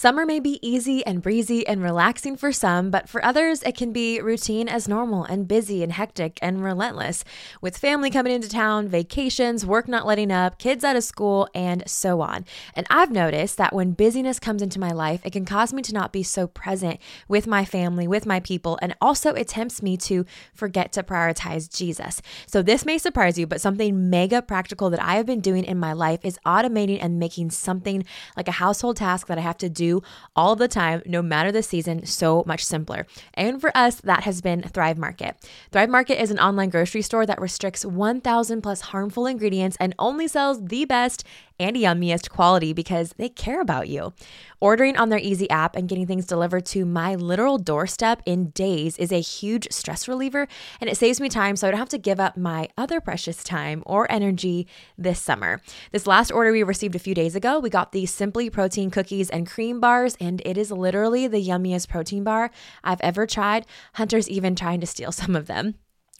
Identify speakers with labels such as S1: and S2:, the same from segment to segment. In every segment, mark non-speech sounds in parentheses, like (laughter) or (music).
S1: Summer may be easy and breezy and relaxing for some, but for others, it can be routine as normal and busy and hectic and relentless, with family coming into town, vacations, work not letting up, kids out of school, and so on. And I've noticed that when busyness comes into my life, it can cause me to not be so present with my family, with my people, and also it tempts me to forget to prioritize Jesus. So this may surprise you, but something mega practical that I have been doing in my life is automating and making something like a household task that I have to do all the time, no matter the season, so much simpler. And for us, that has been Thrive Market. Thrive Market is an online grocery store that restricts 1,000 plus harmful ingredients and only sells the best and yummiest quality because they care about you. Ordering on their easy app and getting things delivered to my literal doorstep in days is a huge stress reliever and it saves me time so I don't have to give up my other precious time or energy this summer. This last order we received a few days ago, we got the Simply Protein cookies and cream bars, and it is literally the yummiest protein bar I've ever tried. Hunter's even trying to steal (laughs) some of them.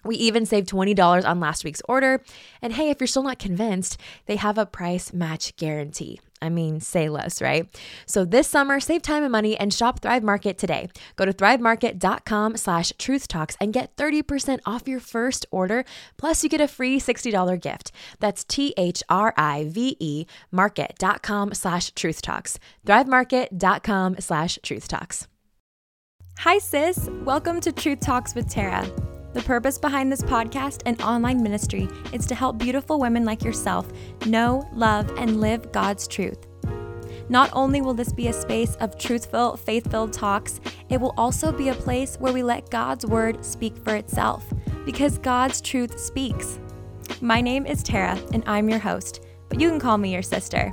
S1: We even saved $20 on last week's order. And hey, if you're still not convinced, they have a price match guarantee. I mean, say less, right? So this summer, save time and money and shop Thrive Market today. Go to thrivemarket.com slash truth talks and get 30% off your first order. Plus, you get a free $60 gift. That's T-H-R-I-V-E market.com slash truth talks. Thrivemarket.com slash truth talks. Hi, sis. Welcome to Truth Talks with Tara. The purpose behind this podcast and online ministry is to help beautiful women like yourself know, love, and live God's truth. Not only will this be a space of truthful, faith filled talks, it will also be a place where we let God's word speak for itself, because God's truth speaks. My name is Tara, and I'm your host, but you can call me your sister.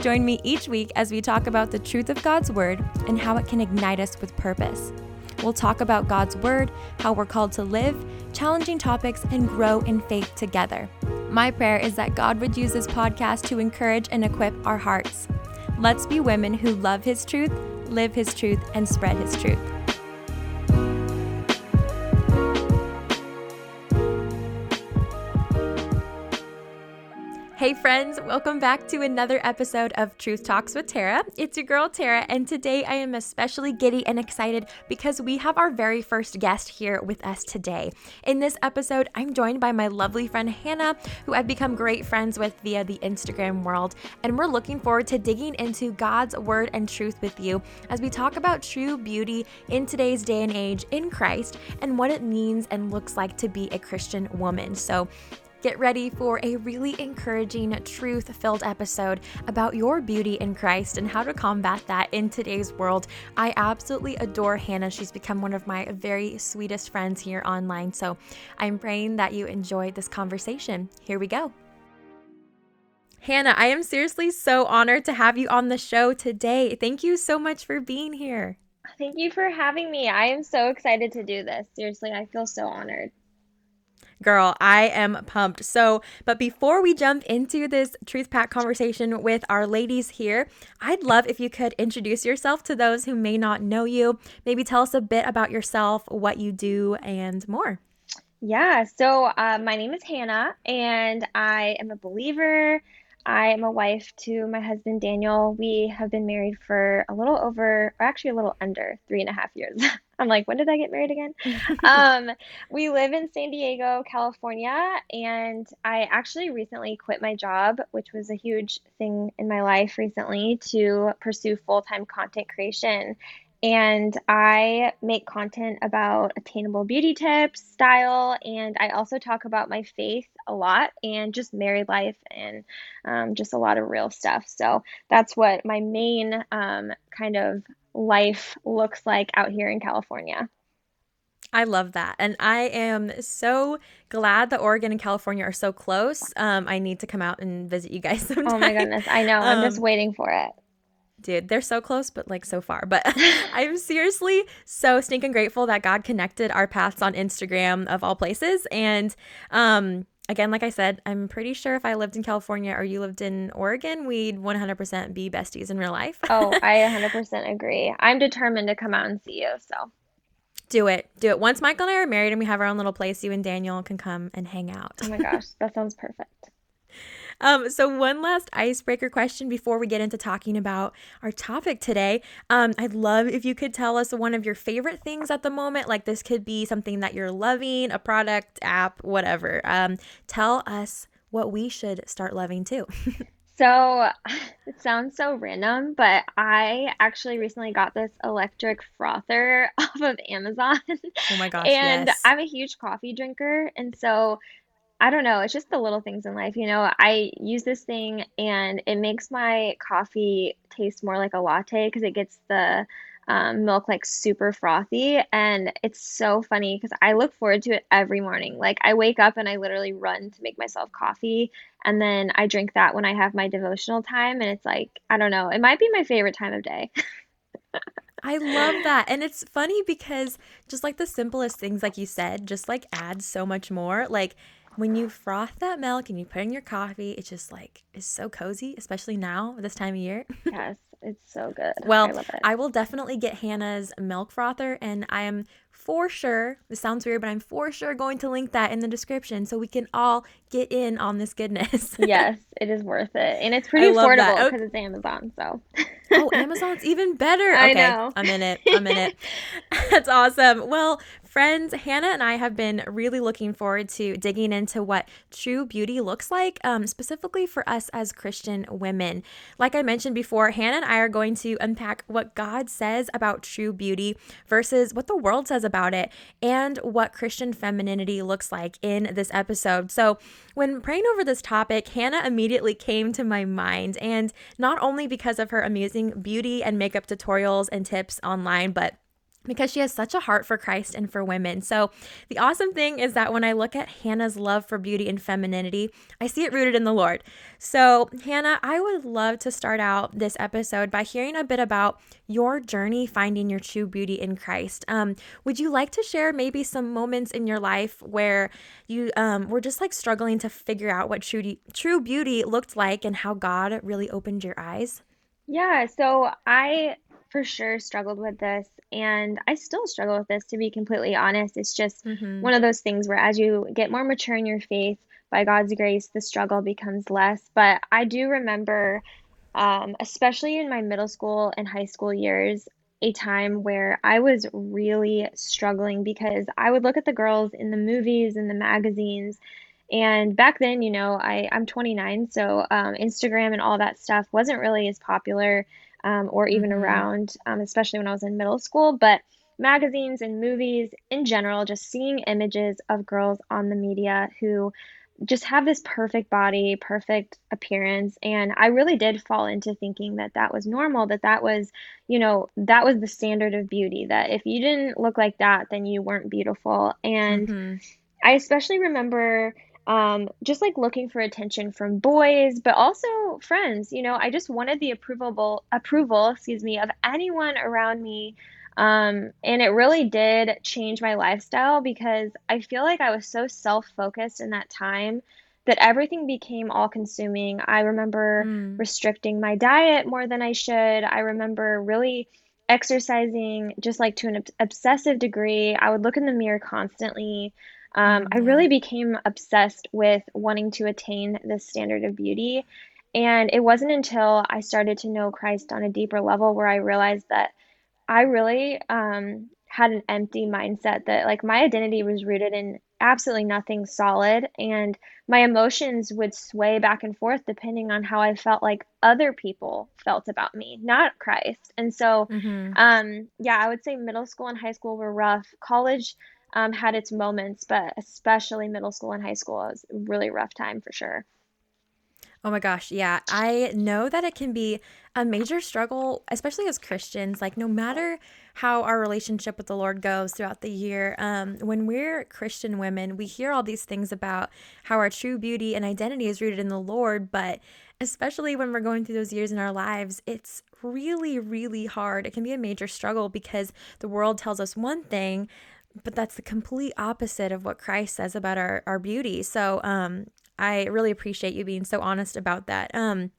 S1: Join me each week as we talk about the truth of God's word and how it can ignite us with purpose. We'll talk about God's Word, how we're called to live, challenging topics, and grow in faith together. My prayer is that God would use this podcast to encourage and equip our hearts. Let's be women who love His truth, live His truth, and spread His truth. Hey, friends, welcome back to another episode of Truth Talks with Tara. It's your girl, Tara, and today I am especially giddy and excited because we have our very first guest here with us today. In this episode, I'm joined by my lovely friend Hannah, who I've become great friends with via the Instagram world, and we're looking forward to digging into God's word and truth with you as we talk about true beauty in today's day and age in Christ and what it means and looks like to be a Christian woman. So, Get ready for a really encouraging, truth filled episode about your beauty in Christ and how to combat that in today's world. I absolutely adore Hannah. She's become one of my very sweetest friends here online. So I'm praying that you enjoyed this conversation. Here we go. Hannah, I am seriously so honored to have you on the show today. Thank you so much for being here.
S2: Thank you for having me. I am so excited to do this. Seriously, I feel so honored.
S1: Girl, I am pumped. So, but before we jump into this truth pack conversation with our ladies here, I'd love if you could introduce yourself to those who may not know you. Maybe tell us a bit about yourself, what you do, and more.
S2: Yeah, so uh, my name is Hannah, and I am a believer. I am a wife to my husband Daniel. We have been married for a little over, or actually a little under three and a half years. (laughs) I'm like, when did I get married again? (laughs) um, we live in San Diego, California, and I actually recently quit my job, which was a huge thing in my life recently to pursue full time content creation. And I make content about attainable beauty tips, style, and I also talk about my faith a lot and just married life and um, just a lot of real stuff. So that's what my main um, kind of life looks like out here in California.
S1: I love that. And I am so glad that Oregon and California are so close. Um, I need to come out and visit you guys sometime. (laughs)
S2: Oh my goodness. I know. I'm um, just waiting for it
S1: dude, they're so close, but like so far. But (laughs) (laughs) I'm seriously so stinking grateful that God connected our paths on Instagram of all places. And um, again, like I said, I'm pretty sure if I lived in California or you lived in Oregon, we'd 100% be besties in real life.
S2: oh, (laughs) I 100% agree. I'm determined to come out and see you. So
S1: do it. Do it. Once Michael and I are married and we have our own little place, you and Daniel can come and hang out.
S2: oh my gosh, that sounds perfect.
S1: Um, so one last icebreaker question before we get into talking about our topic today. Um, I'd love if you could tell us one of your favorite things at the moment. Like this could be something that you're loving, a product, app, whatever. Um, tell us what we should start loving too. (laughs)
S2: So (laughs) it sounds so random, but I actually recently got this electric frother (laughs) off of Amazon.
S1: Oh my gosh.
S2: And
S1: yes.
S2: I'm a huge coffee drinker. And so I don't know, it's just the little things in life. You know, I use this thing and it makes my coffee taste more like a latte because it gets the um, milk like super frothy. And it's so funny because I look forward to it every morning. Like I wake up and I literally run to make myself coffee. And then I drink that when I have my devotional time. And it's like, I don't know, it might be my favorite time of day.
S1: I love that. And it's funny because just like the simplest things, like you said, just like adds so much more. Like when you froth that milk and you put in your coffee, it's just like, it's so cozy, especially now, this time of year.
S2: yes. It's so good.
S1: Well,
S2: I,
S1: I, will definitely get Hannah's milk frother, and I am for sure, this sounds weird, but I'm for sure going to link that in the description so we can all get in on this goodness. (laughs)
S2: yes, it is worth it. And it's pretty affordable oh. because okay. it's Amazon. So,
S1: oh, Amazon's even better. (laughs)
S2: Okay, I know.
S1: I'm in it. I'm in it. (laughs) That's awesome. Well, Friends, Hannah and I have been really looking forward to digging into what true beauty looks like, um, specifically for us as Christian women. Like I mentioned before, Hannah and I are going to unpack what God says about true beauty versus what the world says about it, and what Christian femininity looks like in this episode. So, when praying over this topic, Hannah immediately came to my mind, and not only because of her amazing beauty and makeup tutorials and tips online, but because she has such a heart for Christ and for women. So, the awesome thing is that when I look at Hannah's love for beauty and femininity, I see it rooted in the Lord. So, Hannah, I would love to start out this episode by hearing a bit about your journey finding your true beauty in Christ. Um, would you like to share maybe some moments in your life where you um, were just like struggling to figure out what true, true beauty looked like and how God really opened your eyes?
S2: Yeah, so I for sure struggled with this and I still struggle with this to be completely honest. It's just mm-hmm. one of those things where as you get more mature in your faith, by God's grace, the struggle becomes less. But I do remember, um, especially in my middle school and high school years, a time where I was really struggling because I would look at the girls in the movies and the magazines. And back then, you know, I, I'm 29, so um, Instagram and all that stuff wasn't really as popular um, or even mm-hmm. around, um, especially when I was in middle school. But magazines and movies in general, just seeing images of girls on the media who just have this perfect body, perfect appearance. And I really did fall into thinking that that was normal, that that was, you know, that was the standard of beauty, that if you didn't look like that, then you weren't beautiful. And mm-hmm. I especially remember um, just like looking for attention from boys, but also friends. You know, I just wanted the approval approval, excuse me, of anyone around me. Um, and it really did change my lifestyle because I feel like I was so self focused in that time that everything became all consuming. I remember mm. restricting my diet more than I should. I remember really exercising just like to an obsessive degree. I would look in the mirror constantly. Um, I really became obsessed with wanting to attain this standard of beauty. And it wasn't until I started to know Christ on a deeper level where I realized that I really um, had an empty mindset that, like, my identity was rooted in absolutely nothing solid. And my emotions would sway back and forth depending on how I felt like other people felt about me, not Christ. And so, mm-hmm. um, yeah, I would say middle school and high school were rough. College, um, had its moments, but especially middle school and high school was a really rough time for sure.
S1: Oh my gosh, yeah. I know that it can be a major struggle, especially as Christians. Like, no matter how our relationship with the Lord goes throughout the year, um, when we're Christian women, we hear all these things about how our true beauty and identity is rooted in the Lord. But especially when we're going through those years in our lives, it's really, really hard. It can be a major struggle because the world tells us one thing, but that's the complete opposite of what Christ says about our, our beauty. So um, I really appreciate you being so honest about that. Um,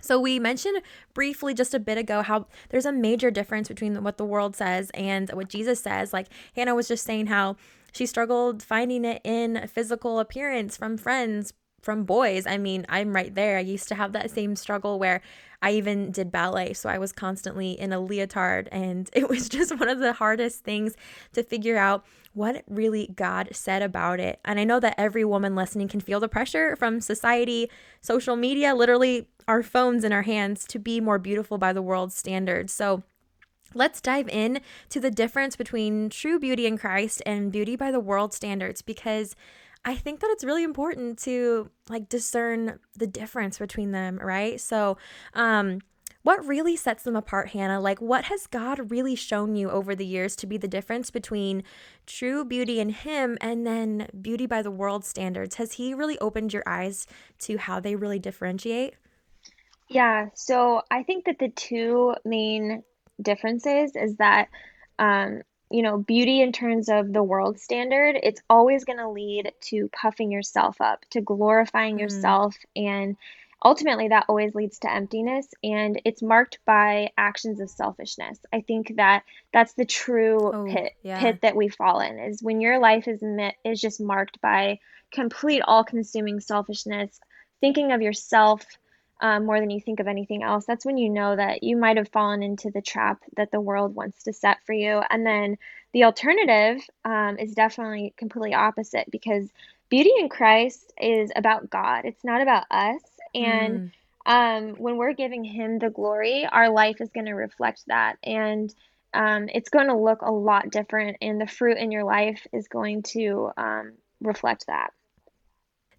S1: so we mentioned briefly just a bit ago how there's a major difference between what the world says and what Jesus says. Like Hannah was just saying how she struggled finding it in physical appearance from friends, from boys. I mean, I'm right there. I used to have that same struggle where I even did ballet, so I was constantly in a leotard and (laughs) it was just one of the hardest things to figure out what really God said about it. And I know that every woman listening can feel the pressure from society, social media, literally our phones in our hands to be more beautiful by the world's standards. So, Let's dive in to the difference between true beauty in Christ and beauty by the world standards because I think that it's really important to like discern the difference between them, right? So, um what really sets them apart, Hannah? Like, what has God really shown you over the years to be the difference between true beauty in Him and then beauty by the world standards? Has He really opened your eyes to how they really differentiate?
S2: Yeah, so I think that the two main differences is that um, you know, beauty in terms of the world standard, it's always going to lead to puffing yourself up, to glorifying mm. yourself and ultimately that always leads to emptiness and it's marked by actions of selfishness i think that that's the true oh, pit yeah. pit that we fall in is when your life is is just marked by complete all consuming selfishness thinking of yourself um, more than you think of anything else, that's when you know that you might have fallen into the trap that the world wants to set for you. And then the alternative um, is definitely completely opposite because beauty in Christ is about God, it's not about us. And mm. um, when we're giving Him the glory, our life is going to reflect that. And um, it's going to look a lot different, and the fruit in your life is going to um, reflect that.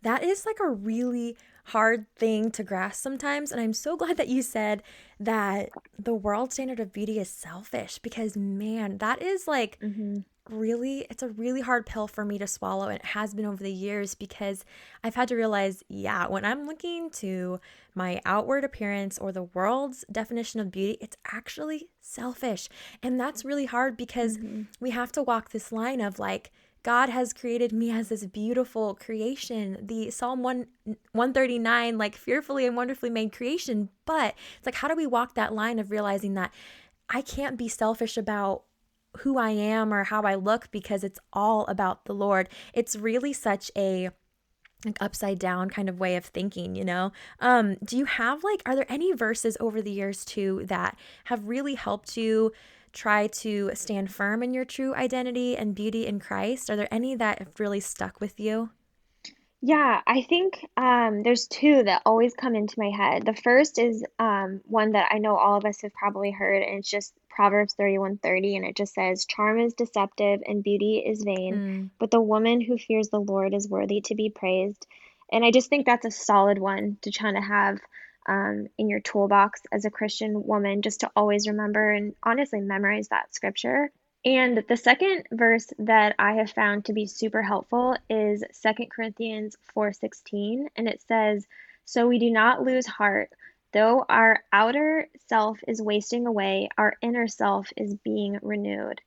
S1: That is like a really hard thing to grasp sometimes. And I'm so glad that you said that the world standard of beauty is selfish because, man, that is like mm-hmm. really, it's a really hard pill for me to swallow. And it has been over the years because I've had to realize, yeah, when I'm looking to my outward appearance or the world's definition of beauty, it's actually selfish. And that's really hard because mm-hmm. we have to walk this line of like, God has created me as this beautiful creation, the Psalm 1 139 like fearfully and wonderfully made creation, but it's like how do we walk that line of realizing that I can't be selfish about who I am or how I look because it's all about the Lord. It's really such a like upside down kind of way of thinking, you know? Um, do you have like, are there any verses over the years too that have really helped you try to stand firm in your true identity and beauty in Christ? Are there any that have really stuck with you?
S2: Yeah, I think um, there's two that always come into my head. The first is um, one that I know all of us have probably heard, and it's just Proverbs 31:30, and it just says, "Charm is deceptive and beauty is vain, mm. but the woman who fears the Lord is worthy to be praised." And I just think that's a solid one to try to have um, in your toolbox as a Christian woman, just to always remember and honestly memorize that scripture. And the second verse that I have found to be super helpful is Second Corinthians 4:16 and it says, "So we do not lose heart, though our outer self is wasting away, our inner self is being renewed."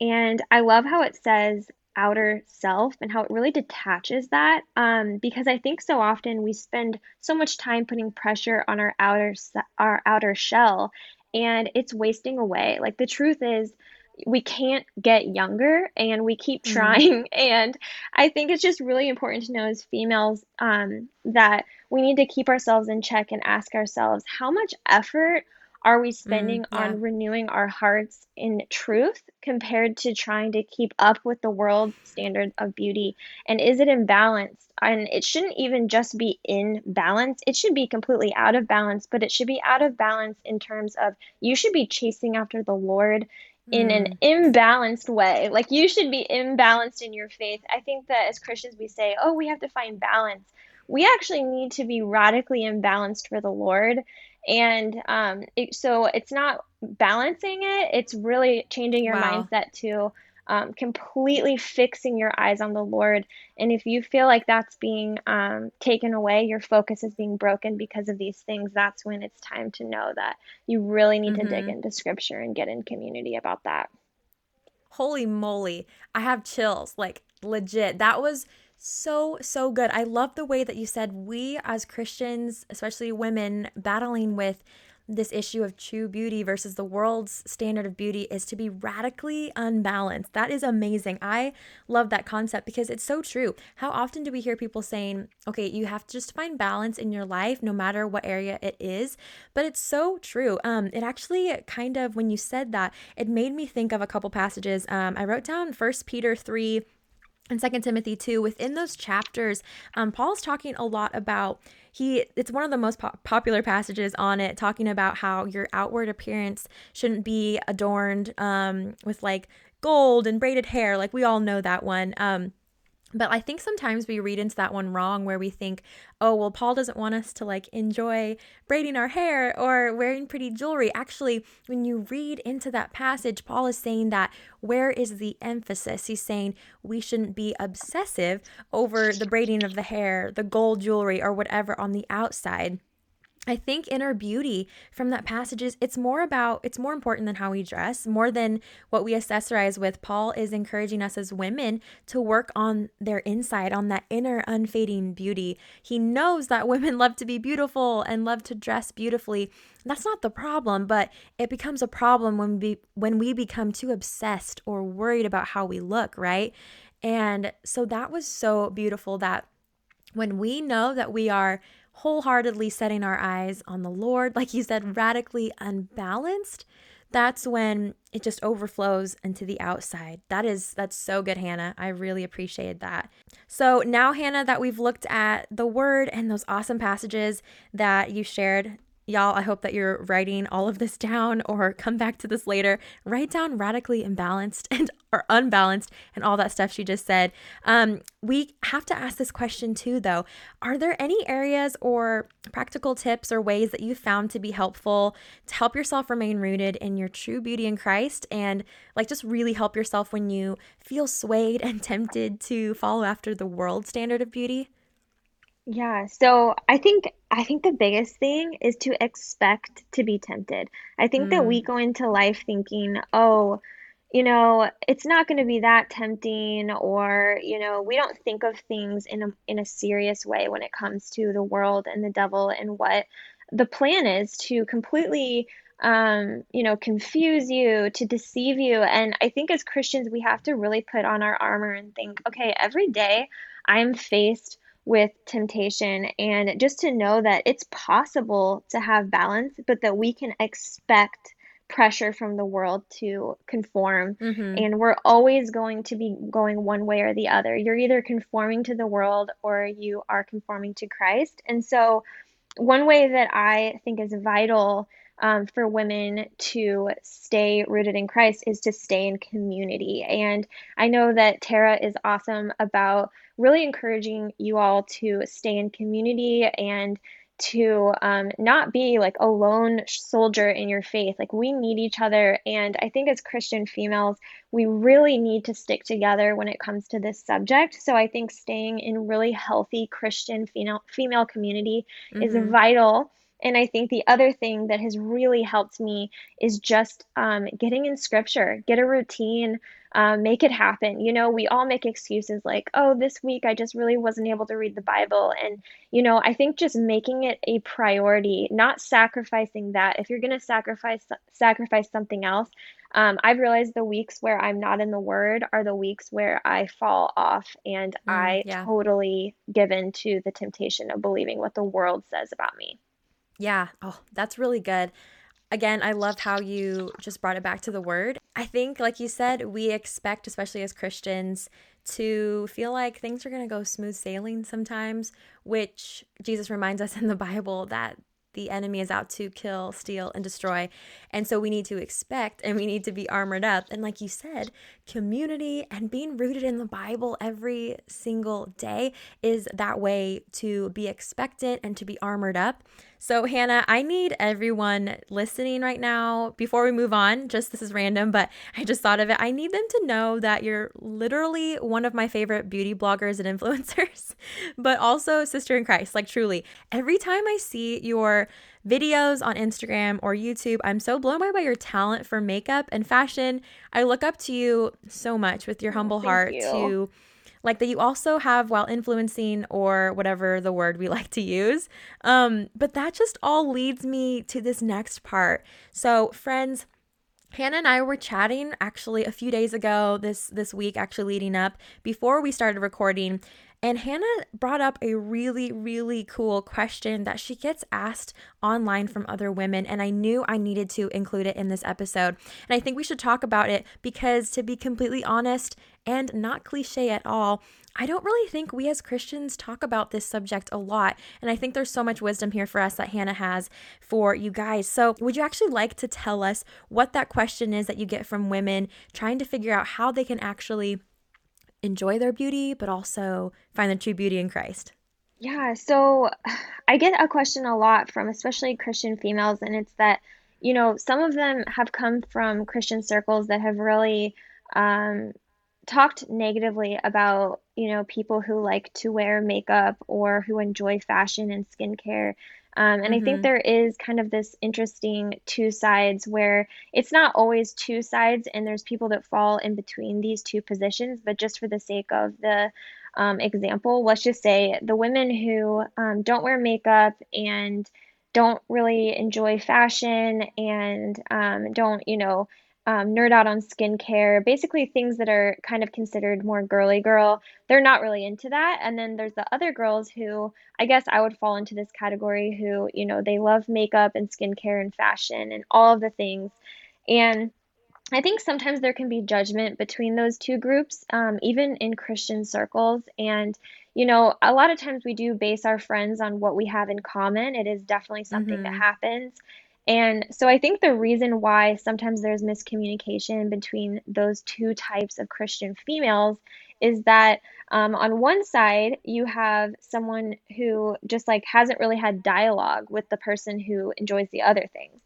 S2: And I love how it says outer self and how it really detaches that um, because i think so often we spend so much time putting pressure on our outer our outer shell and it's wasting away like the truth is we can't get younger and we keep mm-hmm. trying mm-hmm. (laughs) and i think it's just really important to know as females um, that we need to keep ourselves in check and ask ourselves how much effort are we spending mm, yeah. on renewing our hearts in truth compared to trying to keep up with the world standard of beauty? And is it imbalanced? And it shouldn't even just be in balance, it should be completely out of balance, but it should be out of balance in terms of you should be chasing after the Lord in mm. an imbalanced way. Like you should be imbalanced in your faith. I think that as Christians, we say, oh, we have to find balance. We actually need to be radically imbalanced for the Lord and um, it, so it's not balancing it it's really changing your wow. mindset to um, completely fixing your eyes on the lord and if you feel like that's being um, taken away your focus is being broken because of these things that's when it's time to know that you really need mm-hmm. to dig mm-hmm. into scripture and get in community about that
S1: holy moly i have chills like legit that was so, so good. I love the way that you said we as Christians, especially women battling with this issue of true beauty versus the world's standard of beauty is to be radically unbalanced. That is amazing. I love that concept because it's so true. How often do we hear people saying, okay, you have to just find balance in your life no matter what area it is? But it's so true. Um, it actually kind of, when you said that, it made me think of a couple passages. Um, I wrote down First Peter 3 and Second Timothy 2, within those chapters, um, Paul's talking a lot about he it's one of the most po- popular passages on it talking about how your outward appearance shouldn't be adorned um, with like gold and braided hair like we all know that one. Um, but I think sometimes we read into that one wrong where we think, oh, well, Paul doesn't want us to like enjoy braiding our hair or wearing pretty jewelry. Actually, when you read into that passage, Paul is saying that where is the emphasis? He's saying we shouldn't be obsessive over the braiding of the hair, the gold jewelry, or whatever on the outside. I think inner beauty from that passage is it's more about it's more important than how we dress, more than what we accessorize with. Paul is encouraging us as women to work on their inside, on that inner unfading beauty. He knows that women (laughs) love to be beautiful and love to dress beautifully. That's not the problem, but it becomes a problem when we when we become too obsessed or worried about how we look, right? And so that was so beautiful that when we know that we are wholeheartedly setting our eyes on the Lord, like you said, radically unbalanced, that's when it just overflows into the outside. That is that's so good, Hannah. I really appreciated that. So now, Hannah, that we've looked at the word and those awesome passages that you shared Y'all, I hope that you're writing all of this down or come back to this later. Write down radically imbalanced (laughs) and or unbalanced and all that stuff she just said. Um, we have to ask this question too, though. Are there any areas or practical tips or ways that you found to be helpful to help yourself remain rooted in your true beauty in Christ and like just really help yourself when you feel swayed and (laughs) tempted to follow after the world standard of beauty?
S2: Yeah, so I think I think the biggest thing is to expect to be tempted. I think that we
S1: Mm,
S2: go into life thinking, "Oh, you know, it's not going to be that tempting," or, you know, we don't think of things in a in a serious way when it comes to the world and the devil and what the plan is to completely um, you know, confuse you, to deceive you. And I think as Christians, we have to really put on our armor and think, okay, every day I'm faced with temptation and just to know that it's possible to have balance, but that we can expect pressure from the world to conform.
S1: mm-hmm.
S2: And we're always going to be going one way or the other. You're either conforming to the world or you are conforming to Christ. And so, one way that I think is vital um, for women to stay rooted in Christ is to stay in community. And I know that Tara is awesome about really encouraging you all to stay in community and to um, not be like a lone soldier in your faith. Like, we need each other. And I think as Christian females, we really need to stick together when it comes to this subject. So I think staying in really healthy Christian female female community is
S1: Mm-hmm.
S2: vital. And I think the other thing that has really helped me is just um, getting in scripture, get a routine, um, make it happen. You know, we all make excuses like, oh, this week I just really wasn't able to read the Bible. And, you know, I think just making it a priority, not sacrificing that. If you're going to sacrifice sacrifice something else, um, I've realized the weeks where I'm not in the Word are the weeks where I fall off and
S1: Mm,
S2: I
S1: yeah.
S2: totally give in to the temptation of believing what the world says about me.
S1: Yeah. Oh, that's really good. Again, I loved how you just brought it back to the word. I think, like you said, we expect, especially as Christians, to feel like things are going to go smooth sailing sometimes, which Jesus reminds us in the Bible that the enemy is out to kill, steal, and destroy. And so we need to expect and we need to be armored up. And like you said, community and being rooted in the Bible every single day is that way to be expectant and to be armored up. So, Hannah, I need everyone listening right now before we move on. Just this is random, but I just thought of it. I need them to know that you're literally one of my favorite beauty bloggers and (laughs) influencers, but also sister in Christ. Like, truly, every time I see your videos on Instagram or YouTube, I'm so blown away by your talent for makeup and fashion. I look up to you so much with your
S2: Oh,
S1: humble
S2: thank
S1: heart
S2: you.
S1: to like that you also have while influencing or whatever the word we (laughs) like to use. Um, but that just all leads me to this next part. So, friends, Hannah and I were chatting actually a few days ago this this week actually leading up before we started recording and Hannah brought up a really, really cool question that she gets asked online from other women. And I knew I needed to include it in this episode. And I think we should talk about it because, to be completely honest and not cliche at all, I don't really think we as Christians talk about this subject a lot. And I think there's so much wisdom here for us that Hannah has for you guys. So, would you actually like to tell us what that question is that you get from women trying to figure out how they can actually enjoy their beauty, but also find the true beauty in Christ?
S2: Yeah, so (sighs) I get a question a lot from especially Christian females, and it's that, you know, some of them have come from Christian circles that have really um, talked negatively about, you know, people who like to wear makeup or who enjoy fashion and skincare. Um, and mm-hmm. I think mm-hmm. there is kind of this interesting two sides where it's not always two sides, and there's people that fall in between these two positions. But just for the sake of the um, example, let's just say the women who um, don't wear makeup and don't really enjoy fashion and um, don't, you know, um, nerd out on skincare, basically things that are kind of considered more girly girl. They're not really into that. And then there's the other girls who I guess I would fall into this category who, you know, they love makeup and skincare and fashion and all of the things. And I think sometimes there can be judgment between those two groups, um, even in Christian circles. And, you know, a lot of times we do base our friends on what we have in common. It is definitely something mm-hmm. that happens. And so I think the reason why sometimes there's miscommunication between those two types of Christian females is that um, on one side you have someone who just like hasn't really had dialogue with the person who enjoys the other things.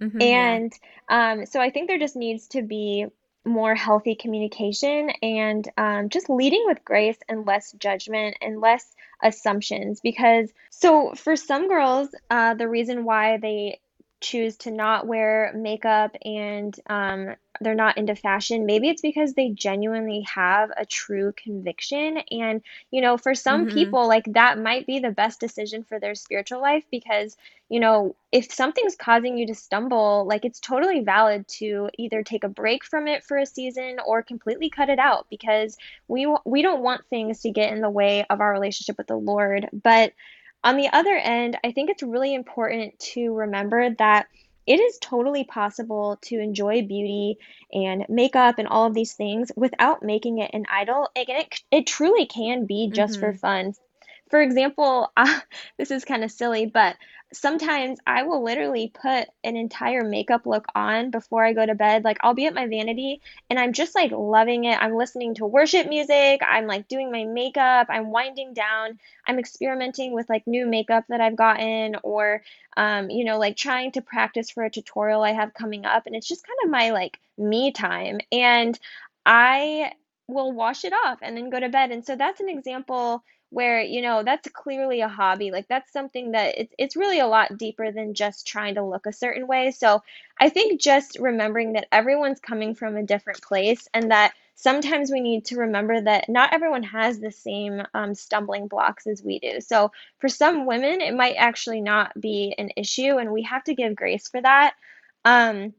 S2: Mm-hmm, and yeah. um, so I think there just needs to be more healthy communication and um, just leading with grace and less judgment and less assumptions because so for some girls uh, the reason why they choose to not wear makeup and um, they're not into fashion, maybe it's because they genuinely have a true conviction. And, you know, for some mm-hmm. people, like that might be the best decision for their spiritual life because, you know, if something's causing you to stumble, like it's totally valid to either take a break from it for a season or completely cut it out because we we don't want things to get in the way of our relationship with the Lord. But on the other end, I think it's really important to remember that it is totally possible to enjoy beauty and makeup and all of these things without making it an idol. Again, it, it truly can be just mm-hmm. for fun. For example, uh, (laughs) this is kind of silly, but sometimes I will literally put an entire makeup look on before I go to bed. Like I'll be at my vanity and I'm just like loving it. I'm listening to worship music. I'm like doing my makeup. I'm winding down. I'm experimenting with like new makeup that I've gotten or um, you know, like trying to practice for a tutorial I have coming up. And it's just kind of my like me time. And I will wash it off and then go to bed. And so that's an example where you know that's clearly a hobby like that's something that it's, it's really a lot deeper than just trying to look a certain way. So i think just remembering that everyone's coming from a different place and that sometimes we need to remember that not everyone has the same um, stumbling blocks as we do. So for some women it might actually not be an issue and we have to give grace for that. Um,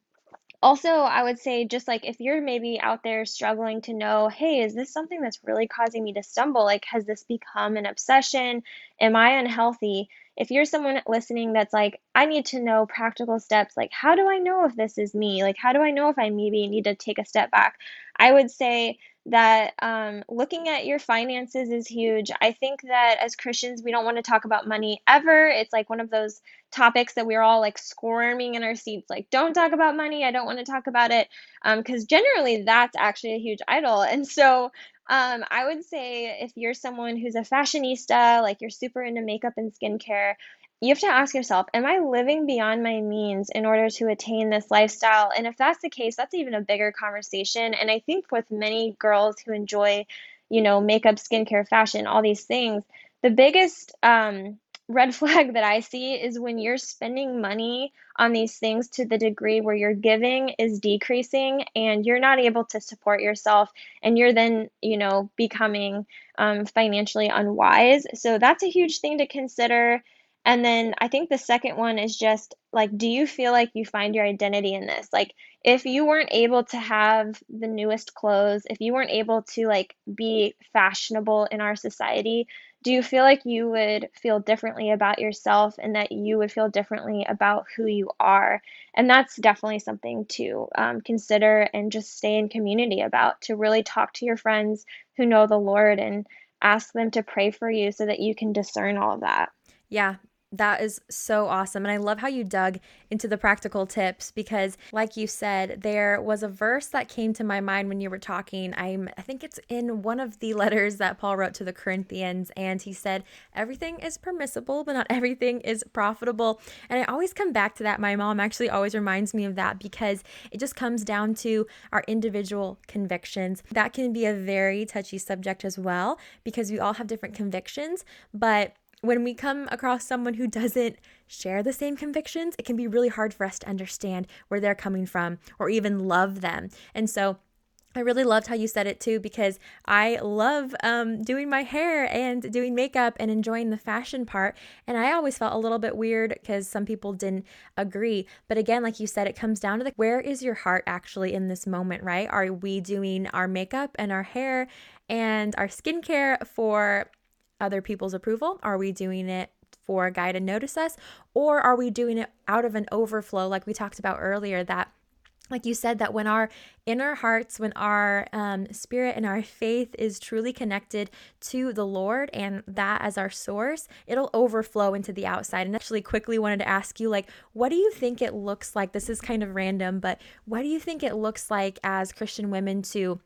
S2: also, I would say just like if you're maybe out there struggling to know, hey, is this something that's really causing me to stumble? Like, has this become an obsession? Am I unhealthy? If you're someone listening that's like, I need to know practical steps, like, how do I know if this is me? Like, how do I know if I maybe need to take a step back? I would say that um, looking at your finances is huge. I think that as Christians, we don't want to talk about money ever. It's like one of those topics that we're all like squirming in our seats, like, don't talk about money. I don't want to talk about it. Because um, generally, that's actually a huge idol. (laughs) And so um, I would say if you're someone who's a fashionista, like you're super into makeup and skincare, you have to ask yourself, am I living beyond my means in order to attain this lifestyle? And if that's the case, that's even a bigger conversation. And I think with many girls who enjoy, you know, makeup, skincare, fashion, all these things, the biggest um, red (laughs) flag that I see is when you're spending money on these things to the degree where your giving is decreasing and you're not able to support yourself and you're then, you know, becoming um, financially unwise. So that's a huge thing to consider. And then I think the second one is just like, do you feel like you find your identity in this? Like, if you weren't able to have the newest clothes, if you weren't able to like be fashionable in our society, do you feel like you would feel differently about yourself and that you would feel differently about who you are? And that's definitely something to um, consider and just stay in community about to really talk to your friends who know the Lord and ask them to pray for you so that you can discern all of that.
S1: Yeah, that is so awesome. And I love how you dug into the practical tips because, like you said, there was a verse that came to my mind when you were talking. I'm, I think it's in one of the (laughs) letters that Paul wrote to the Corinthians. And he said, Everything is permissible, but not everything is profitable. And I always come back to that. My mom actually always reminds me of that because it just comes down to our individual convictions. That can be a very touchy subject as well because we all have different convictions. But when we come across someone who doesn't share the same convictions, it can be really hard for us to understand where they're coming from or even love them. And so, I really loved how you said it too because I love um, doing my hair and doing makeup and enjoying the fashion part. And I always felt a little bit weird because some people didn't agree. But again, like you said, it comes down to the where is your heart actually in this moment, right? Are we doing our makeup and our hair and our skincare for other people's approval? Are we doing it for a guy to notice us? Or are we doing it out of an overflow, like we talked about earlier, that like you said, that when our inner hearts, when our um, spirit and our faith is truly connected to the Lord and that as our source, it'll overflow into the outside. And actually, quickly wanted to ask you, like, what do you think it looks like? This is kind of random, but what do you think it looks like as Christian women to?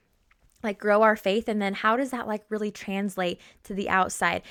S1: Like grow our faith and then how does that like really translate to the outside?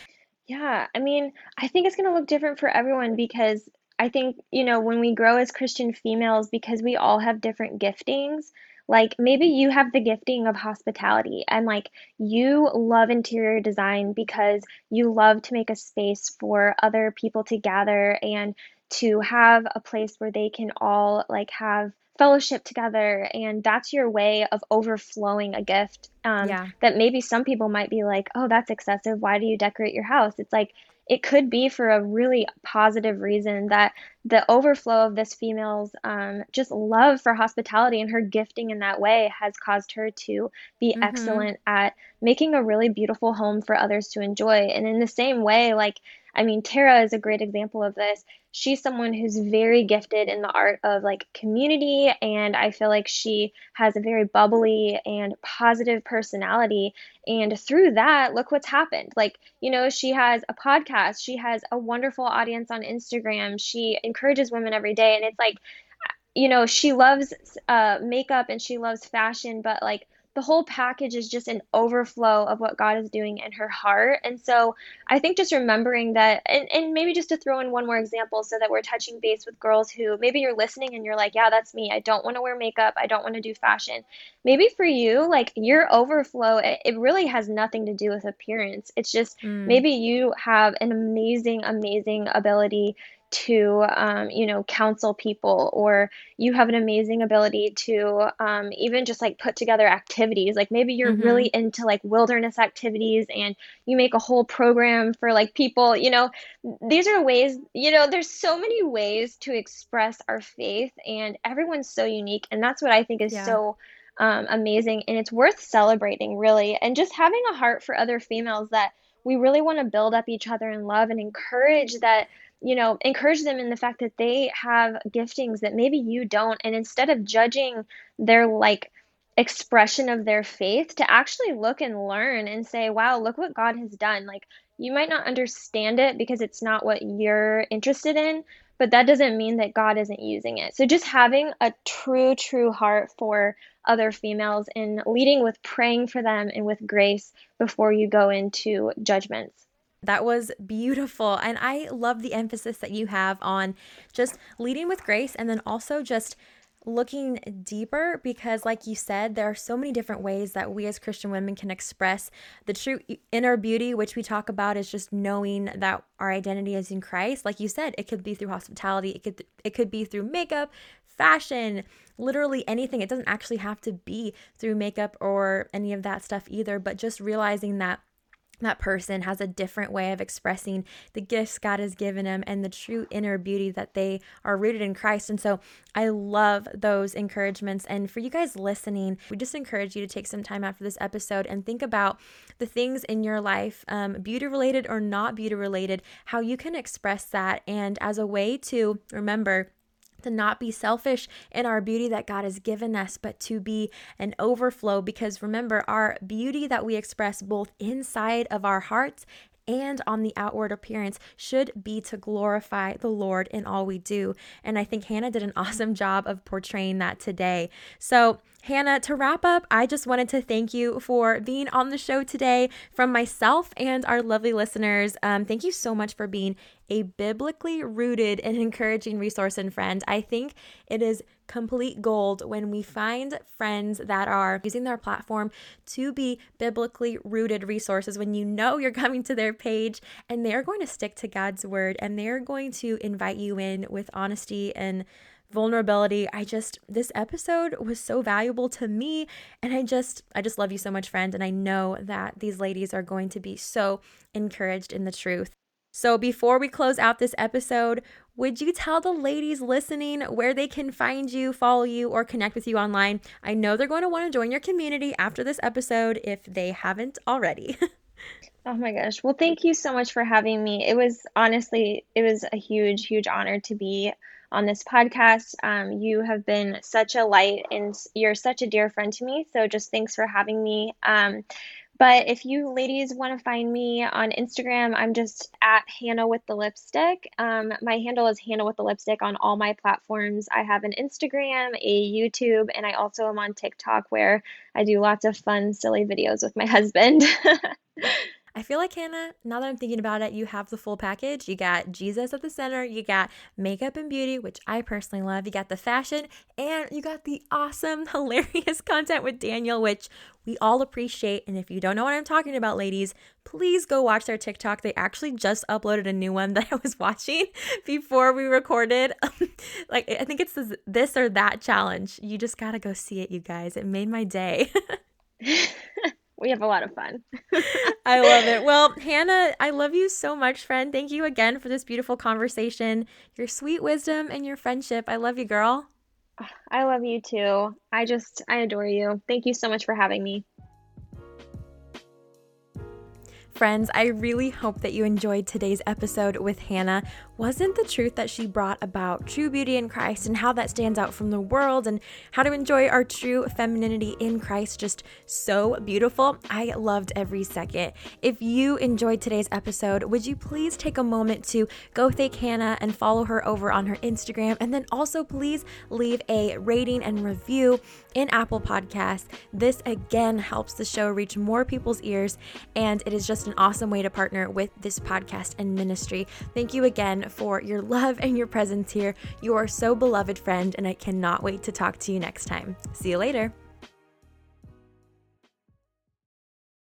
S2: Yeah i mean i think it's going to look different for everyone because i think you know when we grow as christian females because we all have different giftings like maybe you have the gifting of hospitality and like you love interior design because you love to make a space for other people to gather and to have a place where they can all like have fellowship together and that's your way of overflowing a gift um, yeah. that maybe some people might be like oh that's excessive why do you decorate your house it's like it could be for a really positive reason that the overflow of this female's um, just love for hospitality and her gifting in that way has caused her to be mm-hmm. excellent at making a really beautiful home for others to enjoy and in the same way like I mean, Tara is a great example of this. She's someone who's very gifted in the art of like community, and I feel like she has a very bubbly and positive personality. And through that, look what's happened. Like, you know, she has a podcast, she has a wonderful audience on Instagram, she encourages women every day. And it's like, you know, she loves uh, makeup and she loves fashion, but like, the whole package is just an overflow of what God is doing in her heart. And so I think just remembering that, and, and maybe just to throw in one more example so that we're touching base with girls who maybe you're listening and you're like, yeah, that's me. I don't want to wear makeup. I don't want to do fashion. Maybe for you, like your overflow, it, it really has nothing to do with appearance. It's just mm. maybe you have an amazing, amazing ability to um, you know counsel people or you have an amazing ability to um, even just like put together activities like maybe you're mm-hmm. really into like wilderness activities and you make a whole program for like people you know these are ways you know there's so many ways to express our faith and everyone's so unique and that's what i think is yeah. so um, amazing and it's worth celebrating really and just having a heart for other females that we really want to build up each other in love and encourage that you know, encourage them in the fact that they have giftings that maybe you don't. And instead of judging their like expression of their faith, to actually look and learn and say, wow, look what God has done. Like, you might not understand it because it's not what you're interested in, but that doesn't mean that God isn't using it. So just having a true, true heart for other females and leading with praying for them and with grace before you go into judgments.
S1: That was beautiful. And I love the emphasis that you have on just leading with grace and then also just looking deeper because, like you said, there are so many different ways that we as Christian women can express the true inner beauty, which we talk about is just knowing that our identity is in Christ. Like you said, it could be through hospitality, it could it could be through makeup, fashion, literally anything. It doesn't actually have to be through makeup or any of that stuff either, but just realizing that that person has a different way of expressing the gifts God has given them and the true inner beauty that they are rooted in Christ. And so I love those encouragements. And for you guys listening, we just encourage you to take some time after this episode and think about the things in your life, um, beauty related or not beauty related, how you can express that. And as a way to remember, to not be selfish in our beauty that God has given us, but to be an overflow. Because remember, our beauty that we express both inside of our hearts and on the outward appearance should be to glorify the Lord in all we do. And I think Hannah did an (laughs) awesome job of portraying that today. So, Hannah, to wrap up, I just wanted to thank you for being on the show today from myself and our lovely listeners. Um, thank you so much for being a biblically rooted and (laughs) encouraging resource and friend. I think it is complete gold when we find friends that are using their platform to be biblically rooted resources when you know you're (laughs) coming to their page and they're going to stick to God's word and they're going to invite you in with honesty and vulnerability. I just this episode was so valuable to me and I just I just love you so much friend and I know that these ladies are going to be so encouraged in the truth. So before we close out this episode, would you tell the ladies listening where they can find you, follow you, or connect with you online? I know they're going to want to join your community after this episode if they haven't already. (laughs)
S2: Oh my gosh. Well, thank you so much for having me. It was honestly, it was a huge, huge honor to be on this podcast. Um, you have been such a light and you're such a dear friend to me. So just thanks for having me. Um, but if you ladies want to find me on Instagram, I'm just at Hannah with the lipstick. Um, my handle is Hannah with the lipstick on all my platforms. I have an Instagram, a YouTube, and I also am on TikTok where I do lots of fun, silly videos with my (laughs) husband. (laughs)
S1: I feel like Hannah, now that I'm thinking about it, you have the full package. You got Jesus at the center, you got makeup and beauty, which I personally love, you got the fashion, and you got the awesome, (laughs) hilarious content with Daniel, which we all appreciate. And if you don't know what I'm talking about, ladies, please go watch their TikTok. They actually just uploaded a new one (laughs) that I was watching before we recorded. (laughs) like, I think it's this or that challenge. You just got to go see it, you guys. It made my day.
S2: we have a lot of fun.
S1: I love it. Well, Hannah, I love you so much, friend. Thank you again for this beautiful conversation, your sweet wisdom, and your friendship. I love you, girl.
S2: I love you too. I just, I adore you. Thank you so much for having me.
S1: Friends, I really hope that you enjoyed today's episode with Hannah. Wasn't the truth that she brought about true beauty in Christ and how that stands out from the world and how to enjoy our true femininity in Christ just so beautiful? I loved every second. If you enjoyed today's episode, would you please take a moment to go thank Hannah and follow her over on her Instagram? And then also please leave a rating and review in Apple Podcasts. This again helps the show reach more people's ears, and it is just an awesome way to partner with this podcast and ministry. Thank you for your love and your presence here. You are so beloved friend, and I cannot wait to talk to you next time. See you later.